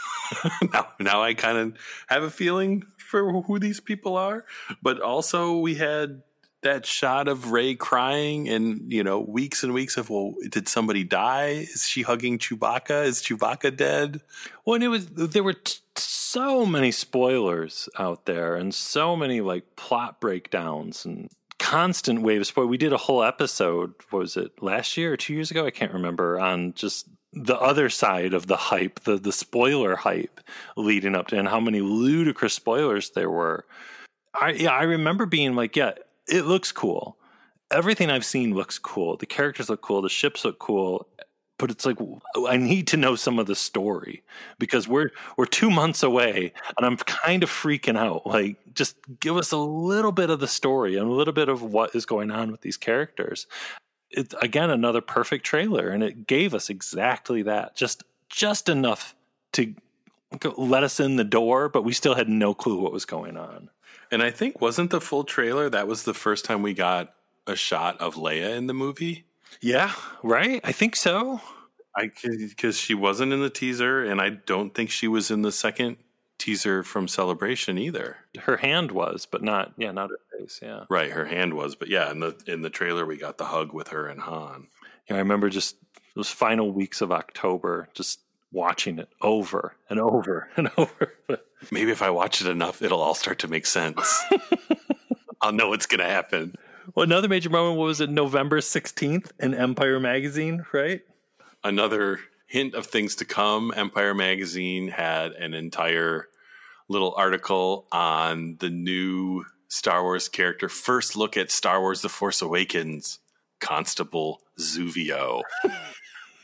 G: <laughs> now now I kind of have a feeling for who these people are. But also, we had that shot of Rey crying, and you know, weeks and weeks of well, did somebody die? Is she hugging Chewbacca? Is Chewbacca dead?
F: Well, and it was there were t- so many spoilers out there, and so many like plot breakdowns and constant wave of. We did a whole episode. Was it last year or two years ago? I can't remember. On just the other side of the hype, the the spoiler hype leading up to, and how many ludicrous spoilers there were. I yeah, I remember being like, yeah, it looks cool. Everything I've seen looks cool. The characters look cool. The ships look cool. but it's like I need to know some of the story because we're we're two months away, and I'm kind of freaking out. Like, just give us a little bit of the story and a little bit of what is going on with these characters. It's again another perfect trailer, and it gave us exactly that, just just enough to let us in the door, but we still had no clue what was going on.
G: And I think wasn't the full trailer that was the first time we got a shot of Leia in the movie?
F: Yeah, right. I think so.
G: I because she wasn't in the teaser, and I don't think she was in the second teaser from Celebration either.
F: Her hand was, but not yeah, not her face. Yeah,
G: right. Her hand was, but yeah, in the in the trailer we got the hug with her and Han.
F: Yeah, I remember just those final weeks of October, just watching it over and over <laughs> and over.
G: Maybe if I watch it enough, it'll all start to make sense. <laughs> I'll know what's going to happen.
F: Well, another major moment was it November 16th in Empire Magazine, right?
G: Another hint of things to come. Empire Magazine had an entire little article on the new Star Wars character. First look at Star Wars The Force Awakens, Constable Zuvio.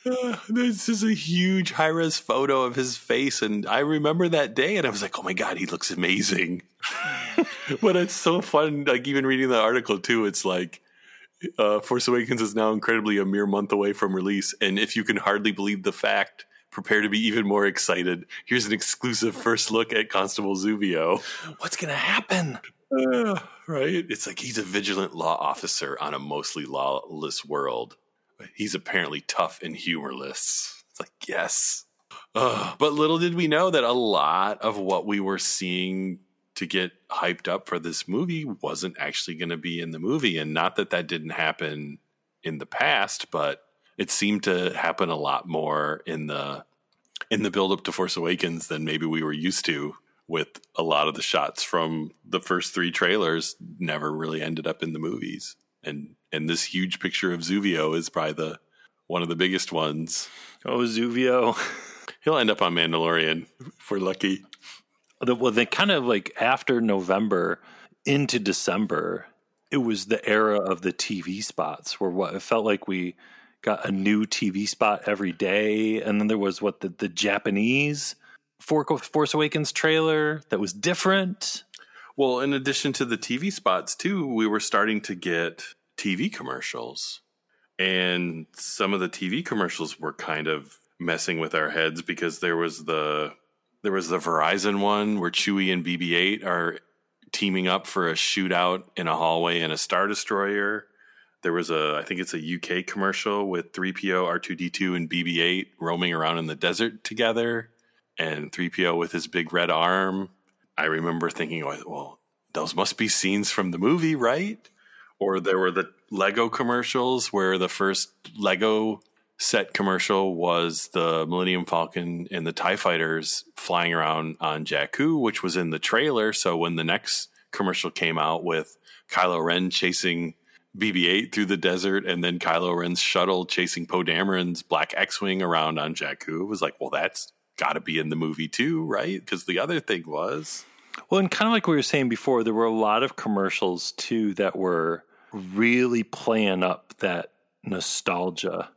G: <laughs> this is a huge high res photo of his face. And I remember that day and I was like, oh my God, he looks amazing. <laughs> but it's so fun. Like, even reading the article too, it's like, uh, Force Awakens is now incredibly a mere month away from release. And if you can hardly believe the fact, prepare to be even more excited. Here's an exclusive first look at Constable Zuvio.
F: What's going to happen?
G: Uh, <sighs> right? It's like he's a vigilant law officer on a mostly lawless world he's apparently tough and humorless. It's like, yes. Uh, <sighs> but little did we know that a lot of what we were seeing to get hyped up for this movie wasn't actually going to be in the movie. And not that that didn't happen in the past, but it seemed to happen a lot more in the in the build up to Force Awakens than maybe we were used to with a lot of the shots from the first three trailers never really ended up in the movies. And and this huge picture of Zuvio is probably the one of the biggest ones.
F: Oh, Zuvio. <laughs>
G: He'll end up on Mandalorian if we're lucky.
F: Well, then kind of like after November into December, it was the era of the TV spots where what it felt like we got a new TV spot every day. And then there was what the, the Japanese Force Awakens trailer that was different.
G: Well, in addition to the TV spots, too, we were starting to get TV commercials. And some of the TV commercials were kind of messing with our heads because there was the there was the Verizon one where Chewie and BB-8 are teaming up for a shootout in a hallway in a star destroyer. There was a I think it's a UK commercial with 3PO, R2D2 and BB-8 roaming around in the desert together and 3PO with his big red arm. I remember thinking, oh, well, those must be scenes from the movie, right? or there were the Lego commercials where the first Lego set commercial was the Millennium Falcon and the TIE fighters flying around on Jakku, which was in the trailer. So when the next commercial came out with Kylo Ren chasing BB 8 through the desert and then Kylo Ren's shuttle chasing Poe Dameron's Black X Wing around on Jakku, it was like, well, that's got to be in the movie too, right? Because the other thing was.
F: Well, and kind of like we were saying before, there were a lot of commercials too that were really playing up that nostalgia.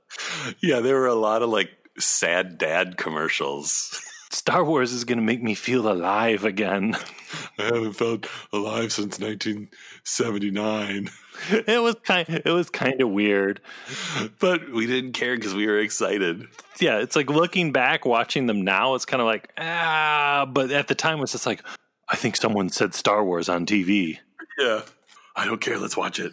G: Yeah, there were a lot of like sad dad commercials. <laughs>
F: Star Wars is going to make me feel alive again. <laughs>
G: I haven't felt alive since 1979.
F: It was kind it was kind of weird.
G: But we didn't care cuz we were excited.
F: Yeah, it's like looking back watching them now it's kind of like ah, but at the time it was just like I think someone said Star Wars on TV.
G: Yeah. I don't care. Let's watch it.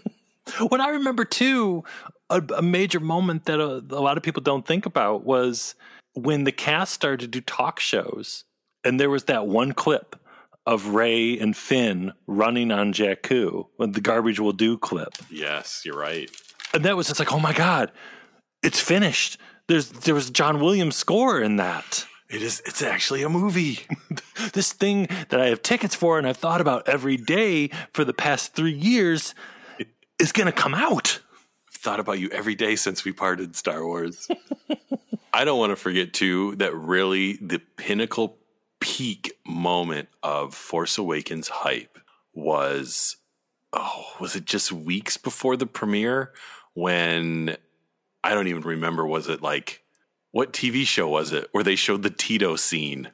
F: What I remember too, a, a major moment that a, a lot of people don't think about was when the cast started to do talk shows, and there was that one clip of Rey and Finn running on Jakku, when the garbage will do clip.
G: Yes, you're right.
F: And that was just like, oh my god, it's finished. There's there was John Williams score in that.
G: It is. It's actually a movie. <laughs>
F: this thing that I have tickets for and I've thought about every day for the past three years is going to come out.
G: I've thought about you every day since we parted Star Wars. <laughs> I don't want to forget too that really the pinnacle peak moment of Force Awakens hype was oh was it just weeks before the premiere when I don't even remember was it like what TV show was it where they showed the Teedo scene?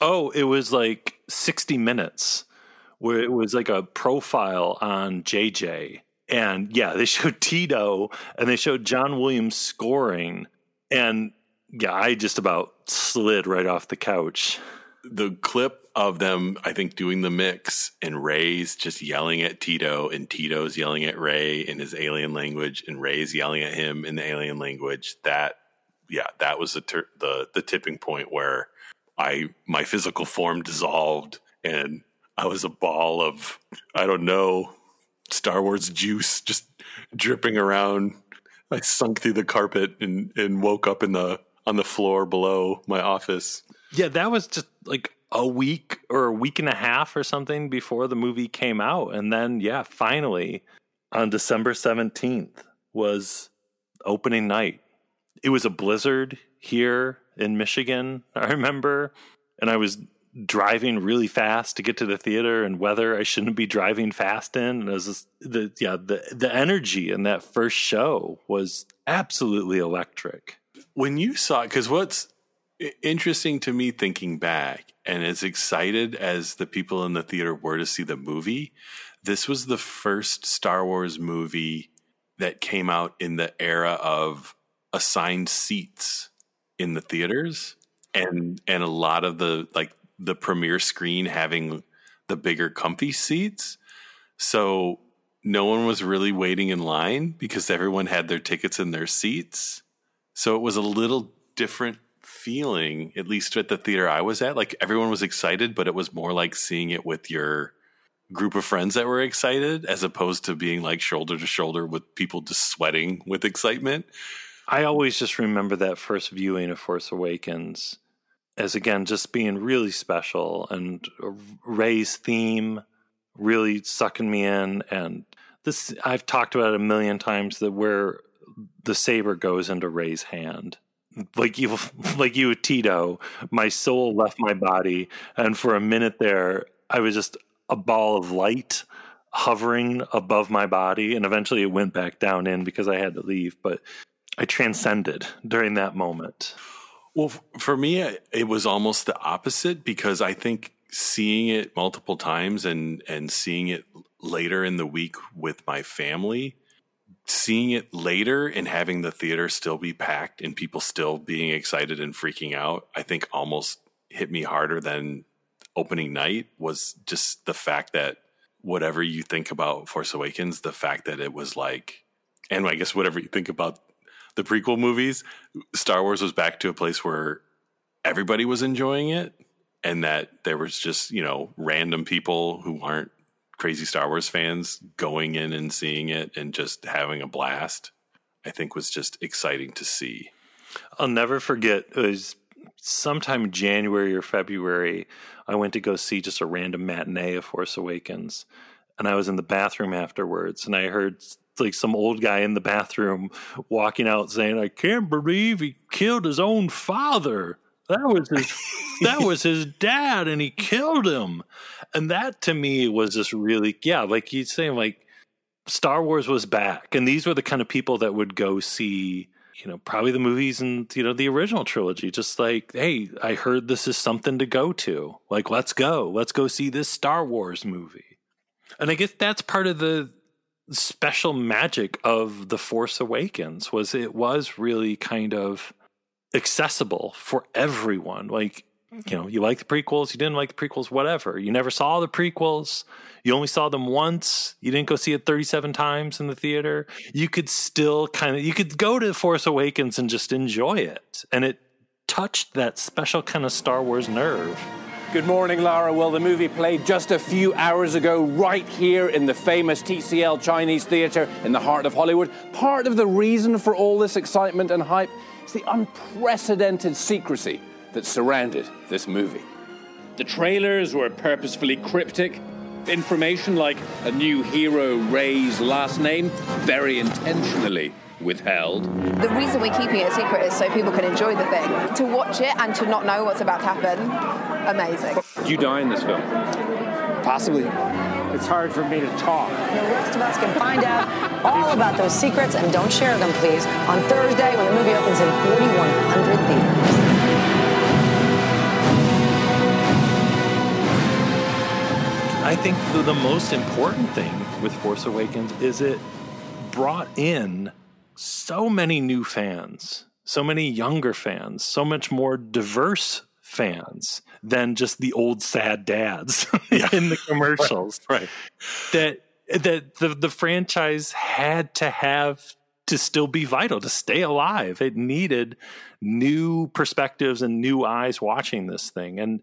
F: Oh, it was like 60 minutes where it was like a profile on JJ. And yeah, they <laughs> showed Teedo and they showed John Williams scoring. And yeah, I just about slid right off the couch.
G: The clip of them, I think, doing the mix and Rey's just yelling at Teedo and Teedo's yelling at Rey in his alien language and Rey's yelling at him in the alien language. That, yeah, that was the ter- the the tipping point where I my physical form dissolved and I was a ball of I don't know Star Wars juice just dripping around. I sunk through the carpet and and woke up in the on the floor below my office.
F: Yeah, that was just like a week or a week and a half or something before the movie came out. And then, yeah, finally on December 17th was opening night. It was a blizzard here in Michigan, I remember. And I was driving really fast to get to the theater and weather I shouldn't be driving fast in. And it was just, the yeah, the the energy in that first show was absolutely electric.
G: When you saw it, because what's interesting to me thinking back, and as excited as the people in the theater were to see the movie, this was the first Star Wars movie that came out in the era of assigned seats in the theaters and and a lot of the like the premiere screen having the bigger comfy seats. So no one was really waiting in line because everyone had their tickets in their seats so it was a little different feeling at least at the theater I was at. Like everyone was excited but it was more like seeing it with your group of friends that were excited as opposed to being like shoulder to shoulder with people just sweating with excitement.
F: I always just remember that first viewing of Force Awakens as again just being really special and Rey's theme really sucking me in. And this I've talked about a million times that where the saber goes into Rey's hand like you <laughs> like you Tito my soul left my body and for a minute there I was just a ball of light hovering above my body and eventually it went back down in because I had to leave but I transcended during that moment.
G: Well, for me, it was almost the opposite because I think seeing it multiple times and and seeing it later in the week with my family, seeing it later and having the theater still be packed and people still being excited and freaking out, I think almost hit me harder than opening night was just the fact that whatever you think about Force Awakens, the fact that it was like, and I guess whatever you think about the prequel movies, Star Wars was back to a place where everybody was enjoying it and that there was just, you know, random people who aren't crazy Star Wars fans going in and seeing it and just having a blast. I think was just exciting to see.
F: I'll never forget it was sometime January or February I went to go see just a random matinee of Force Awakens and I was in the bathroom afterwards and I heard like some old guy in the bathroom walking out saying, "I can't believe he killed his own father." That was his that was his dad and he killed him. And that to me was just really yeah, like he's saying like Star Wars was back and these were the kind of people that would go see you know probably the movies and you know the original trilogy just like hey i heard this is something to go to like let's go let's go see this star wars movie and i guess that's part of the special magic of the Force Awakens was it was really kind of accessible for everyone. Like, you know, you like the prequels, you didn't like the prequels, whatever. You never saw the prequels. You only saw them once. You didn't go see it 37 times in the theater. You could still kind of you could go to Force Awakens and just enjoy it. And it touched that special kind of Star Wars nerve.
Q: Good morning, Lara. Well, the movie played just a few hours ago, right here in the famous TCL Chinese Theatre in the heart of Hollywood. Part of the reason for all this excitement and hype is the unprecedented secrecy that surrounded this movie. The trailers were purposefully cryptic. Information like a new hero, Rey's last name, very intentionally withheld.
R: The reason we're keeping it a secret is so people can enjoy the thing. To watch it and to not know what's about to happen, amazing.
Q: You die in this film?
S: Possibly.
N: it's hard for me to talk.
E: The rest of us can find out all about those secrets and don't share them, please, on Thursday when the movie opens in 4,100 theaters.
F: I think the, the most important thing with Force Awakens is it brought in so many new fans, so many younger fans, so much more diverse fans than just the old sad dads <laughs> in the commercials.
G: Right.
F: That that the the franchise had to have to still be vital, to stay alive. It needed new perspectives and new eyes watching this thing. And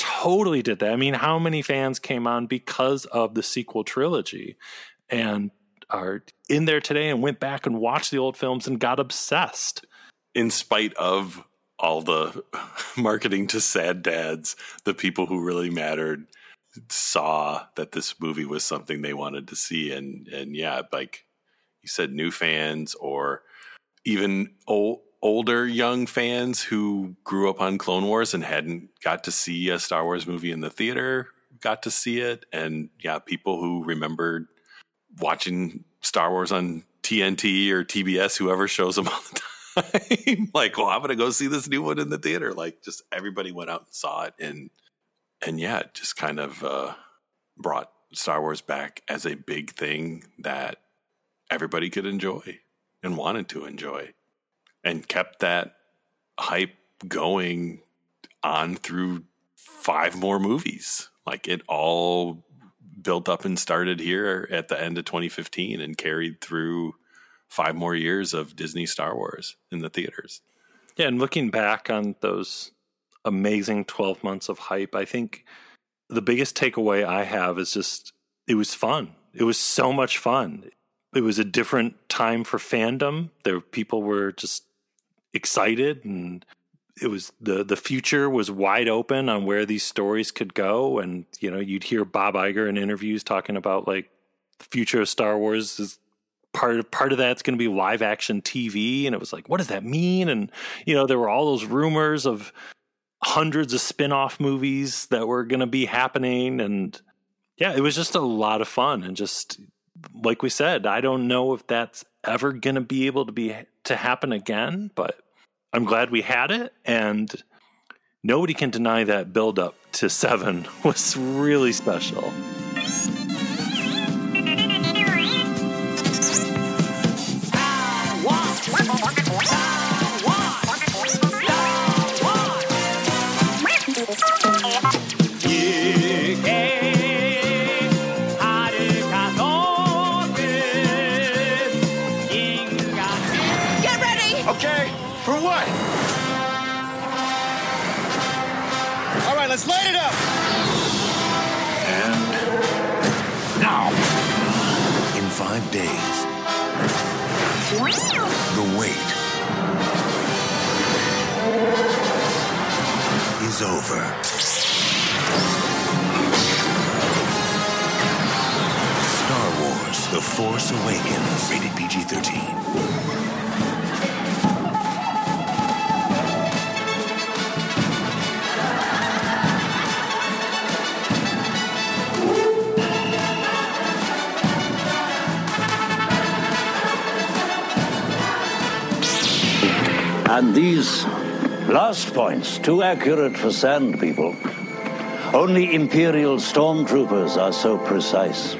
F: totally did that. I mean, how many fans came on because of the sequel trilogy and are in there today and went back and watched the old films and got obsessed?
G: In spite of all the <laughs> marketing to sad dads, the people who really mattered saw that this movie was something they wanted to see and and yeah like you said new fans or even old older young fans who grew up on Clone Wars and hadn't got to see a Star Wars movie in the theater got to see it. And yeah, people who remembered watching Star Wars on TNT or TBS, whoever shows them <laughs> all the time, <laughs> like, well, I'm to go see this new one in the theater. Like, just everybody went out and saw it. And, and yeah, it just kind of uh, brought Star Wars back as a big thing that everybody could enjoy and wanted to enjoy and kept that hype going on through five more movies. Like it all built up and started here at the end of 2015 and carried through five more years of Disney Star Wars in the theaters.
F: Yeah, and looking back on those amazing 12 months of hype, I think the biggest takeaway I have is just it was fun. It was so much fun. It was a different time for fandom. There people were just excited and it was the the future was wide open on where these stories could go. And you know you'd hear Bob Iger in interviews talking about like the future of Star Wars is part of part of that's going to be live action TV and it was like what does that mean? And you know there were all those rumors of hundreds of spin-off movies that were going to be happening. And yeah it was just a lot of fun and just like we said I don't know if that's ever going to be able to be to happen again but I'm glad we had it and nobody can deny that build up to 7 <laughs> was really special.
A: Over. Star Wars The Force Awakens, rated PG 13.
T: And these last points, too accurate for sand people. Only Imperial stormtroopers are so precise.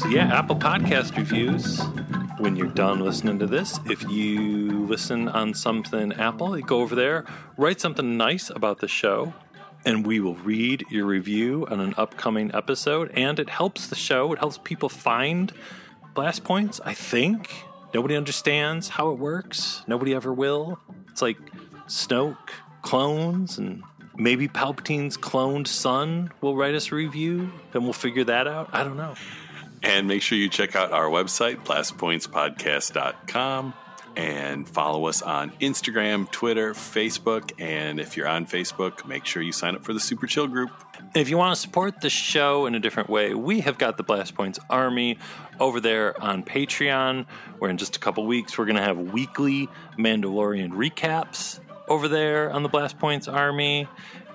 F: So yeah, Apple Podcast reviews. When you're done listening to this, if you listen on something Apple, go over there, write something nice about the show, and we will read your review on an upcoming episode. And it helps the show. It helps people find blast points. I think nobody understands how it works. Nobody ever will. It's like Snoke clones and maybe Palpatine's cloned son will write us a review and we'll figure that out. I don't know.
G: And make sure you check out our website, blastpointspodcast.com. and follow us on Instagram, Twitter, Facebook. And if you're on Facebook, make sure you sign up for the Super Chill group.
F: If you want to support the show in a different way, we have got the Blast Points Army over there on Patreon, where in just a couple weeks we're going to have weekly Mandalorian recaps over there on the Blast Points Army.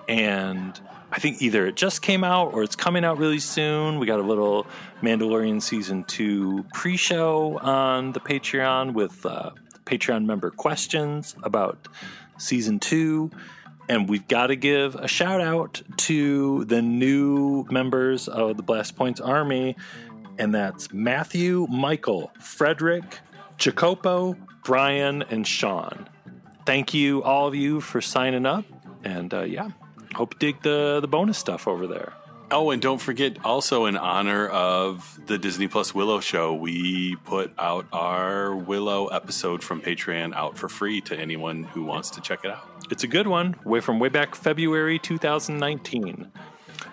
F: And I think either it just came out or it's coming out really soon. We got a little Mandalorian season two pre show on the Patreon with uh, Patreon member questions about season two. And we've got to give a shout out to the new members of the Blast Points Army, and that's Matthew, Michael, Frederick, Jacopo, Brian, and Sean. Thank you, all of you, for signing up. And uh, yeah, hope you dig the, the bonus stuff over there.
G: Oh, and don't forget, also in honor of the Disney Plus Willow show, we put out our Willow episode from Patreon out for free to anyone who wants to check it out.
F: It's a good one, way from way back February 2019.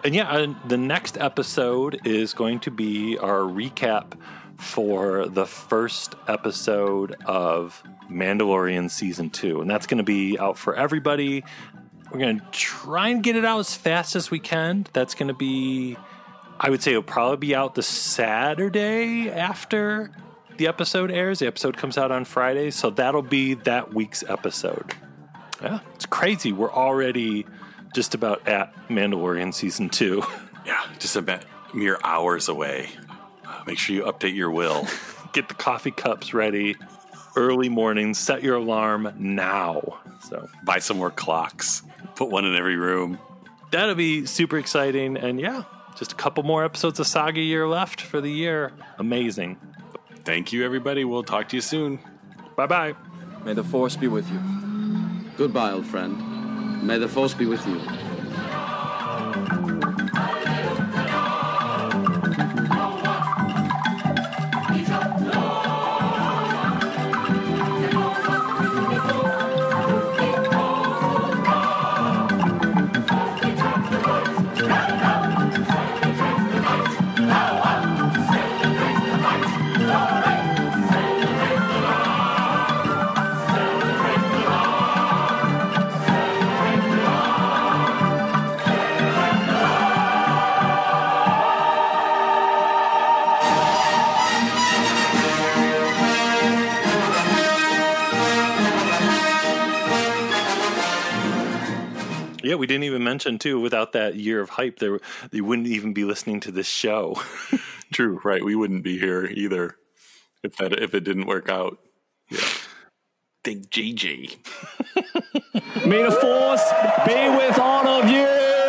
F: And yeah, uh, the next episode is going to be our recap for the first episode of Mandalorian season two. And that's going to be out for everybody. We're going to try and get it out as fast as we can. That's going to be, I would say, it'll probably be out the Saturday after the episode airs. The episode comes out on Friday. So that'll be that week's episode. Yeah, it's crazy. We're already just about at Mandalorian season two. <laughs>
G: Yeah, just a mere hours away. Uh, make sure you update your will. <laughs>
F: Get the coffee cups ready. Early morning. Set your alarm now. So
G: buy some more clocks. Put one in every room.
F: That'll be super exciting. And yeah, just a couple more episodes of Saga Year left for the year. Amazing.
G: Thank you, everybody. We'll talk to you soon.
F: Bye bye.
U: May the Force be with you. Goodbye, old friend. May the Force be with you.
F: Yeah, we didn't even mention too. Without that year of hype, there you wouldn't even be listening to this show. <laughs>
G: True, right? We wouldn't be here either if that if it didn't work out. Yeah. Think GG.
V: May the force be with all of you.